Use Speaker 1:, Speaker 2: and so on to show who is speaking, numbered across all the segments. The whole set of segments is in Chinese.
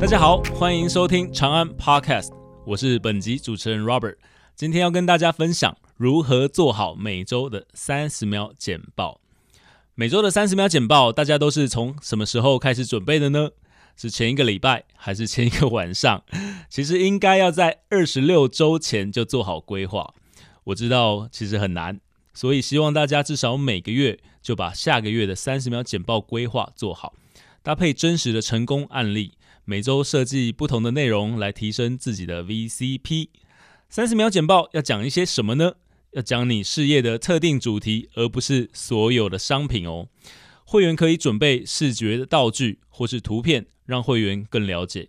Speaker 1: 大家好，欢迎收听长安 Podcast，我是本集主持人 Robert。今天要跟大家分享如何做好每周的三十秒简报。每周的三十秒简报，大家都是从什么时候开始准备的呢？是前一个礼拜，还是前一个晚上？其实应该要在二十六周前就做好规划。我知道其实很难，所以希望大家至少每个月就把下个月的三十秒简报规划做好，搭配真实的成功案例，每周设计不同的内容来提升自己的 VCP。三十秒简报要讲一些什么呢？要讲你事业的特定主题，而不是所有的商品哦。会员可以准备视觉的道具或是图片，让会员更了解。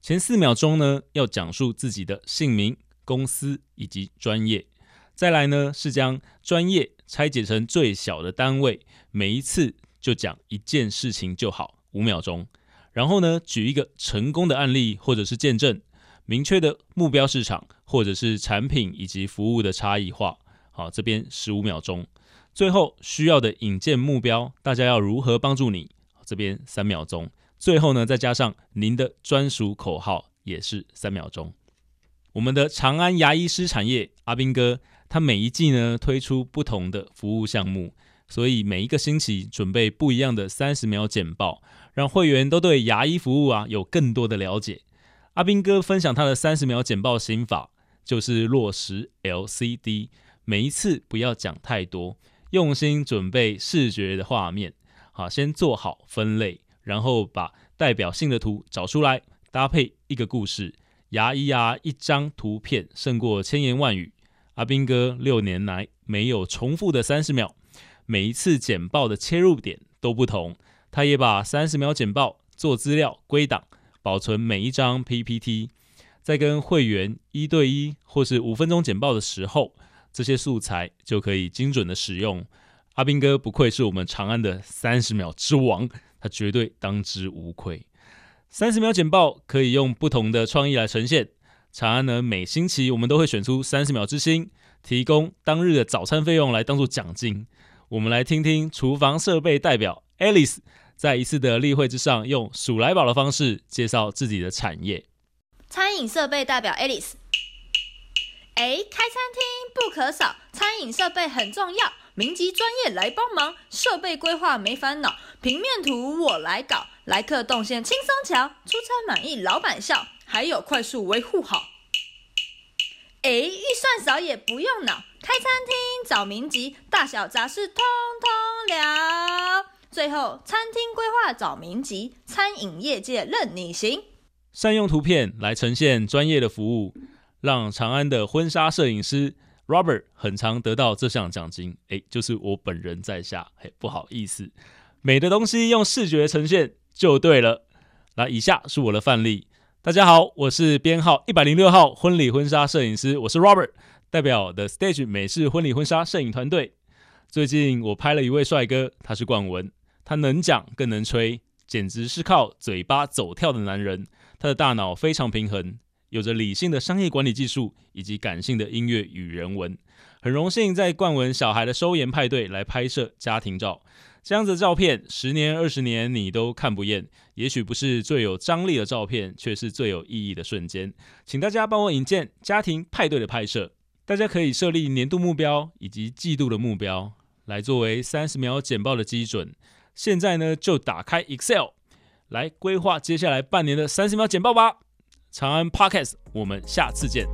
Speaker 1: 前四秒钟呢，要讲述自己的姓名、公司以及专业。再来呢，是将专业拆解成最小的单位，每一次就讲一件事情就好，五秒钟。然后呢，举一个成功的案例或者是见证，明确的目标市场或者是产品以及服务的差异化。好，这边十五秒钟。最后需要的引荐目标，大家要如何帮助你？这边三秒钟。最后呢，再加上您的专属口号，也是三秒钟。我们的长安牙医师产业阿斌哥，他每一季呢推出不同的服务项目，所以每一个星期准备不一样的三十秒简报，让会员都对牙医服务啊有更多的了解。阿斌哥分享他的三十秒简报心法，就是落实 LCD，每一次不要讲太多。用心准备视觉的画面，好，先做好分类，然后把代表性的图找出来，搭配一个故事。牙医啊，一张图片胜过千言万语。阿斌哥六年来没有重复的三十秒，每一次简报的切入点都不同。他也把三十秒简报做资料归档，保存每一张 PPT，在跟会员一对一或是五分钟简报的时候。这些素材就可以精准的使用。阿斌哥不愧是我们长安的三十秒之王，他绝对当之无愧。三十秒简报可以用不同的创意来呈现。长安呢，每星期我们都会选出三十秒之星，提供当日的早餐费用来当做奖金。我们来听听厨房设备代表 Alice 在一次的例会之上，用数来宝的方式介绍自己的产业。
Speaker 2: 餐饮设备代表 Alice。哎，开餐厅不可少，餐饮设备很重要，民级专业来帮忙，设备规划没烦恼，平面图我来搞，来客动线轻松瞧，出餐满意老板笑，还有快速维护好。哎，预算少也不用恼，开餐厅找民级，大小杂事通通聊，最后餐厅规划找民级，餐饮业界任你行。
Speaker 1: 善用图片来呈现专业的服务。让长安的婚纱摄影师 Robert 很常得到这项奖金，诶，就是我本人在下，嘿，不好意思，美的东西用视觉呈现就对了。那以下是我的范例，大家好，我是编号一百零六号婚礼婚纱摄影师，我是 Robert，代表 The Stage 美式婚礼婚纱摄影团队。最近我拍了一位帅哥，他是冠文，他能讲更能吹，简直是靠嘴巴走跳的男人，他的大脑非常平衡。有着理性的商业管理技术以及感性的音乐与人文，很荣幸在冠文小孩的收颜派对来拍摄家庭照。这样子的照片，十年、二十年你都看不厌。也许不是最有张力的照片，却是最有意义的瞬间。请大家帮我引荐家庭派对的拍摄。大家可以设立年度目标以及季度的目标，来作为三十秒简报的基准。现在呢，就打开 Excel 来规划接下来半年的三十秒简报吧。长安 Podcast，我们下次见。